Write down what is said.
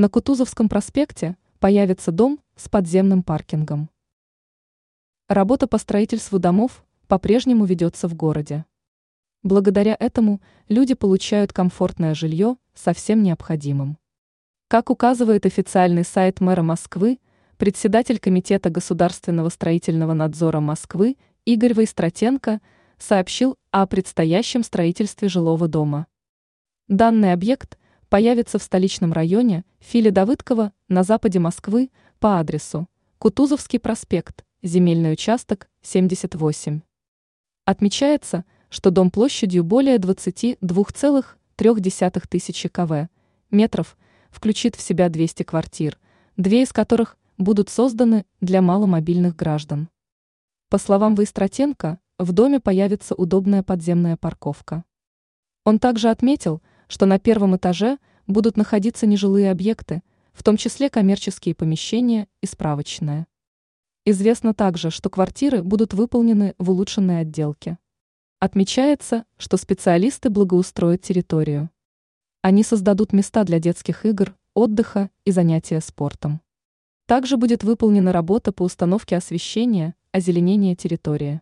На Кутузовском проспекте появится дом с подземным паркингом. Работа по строительству домов по-прежнему ведется в городе. Благодаря этому люди получают комфортное жилье со всем необходимым. Как указывает официальный сайт мэра Москвы, председатель Комитета государственного строительного надзора Москвы Игорь Войстратенко сообщил о предстоящем строительстве жилого дома. Данный объект появится в столичном районе Филе Давыдкова на западе Москвы по адресу Кутузовский проспект, земельный участок 78. Отмечается, что дом площадью более 22,3 тысячи кв. метров включит в себя 200 квартир, две из которых будут созданы для маломобильных граждан. По словам Войстратенко, в доме появится удобная подземная парковка. Он также отметил, что на первом этаже будут находиться нежилые объекты, в том числе коммерческие помещения и справочная. Известно также, что квартиры будут выполнены в улучшенной отделке. Отмечается, что специалисты благоустроят территорию. Они создадут места для детских игр, отдыха и занятия спортом. Также будет выполнена работа по установке освещения, озеленения территории.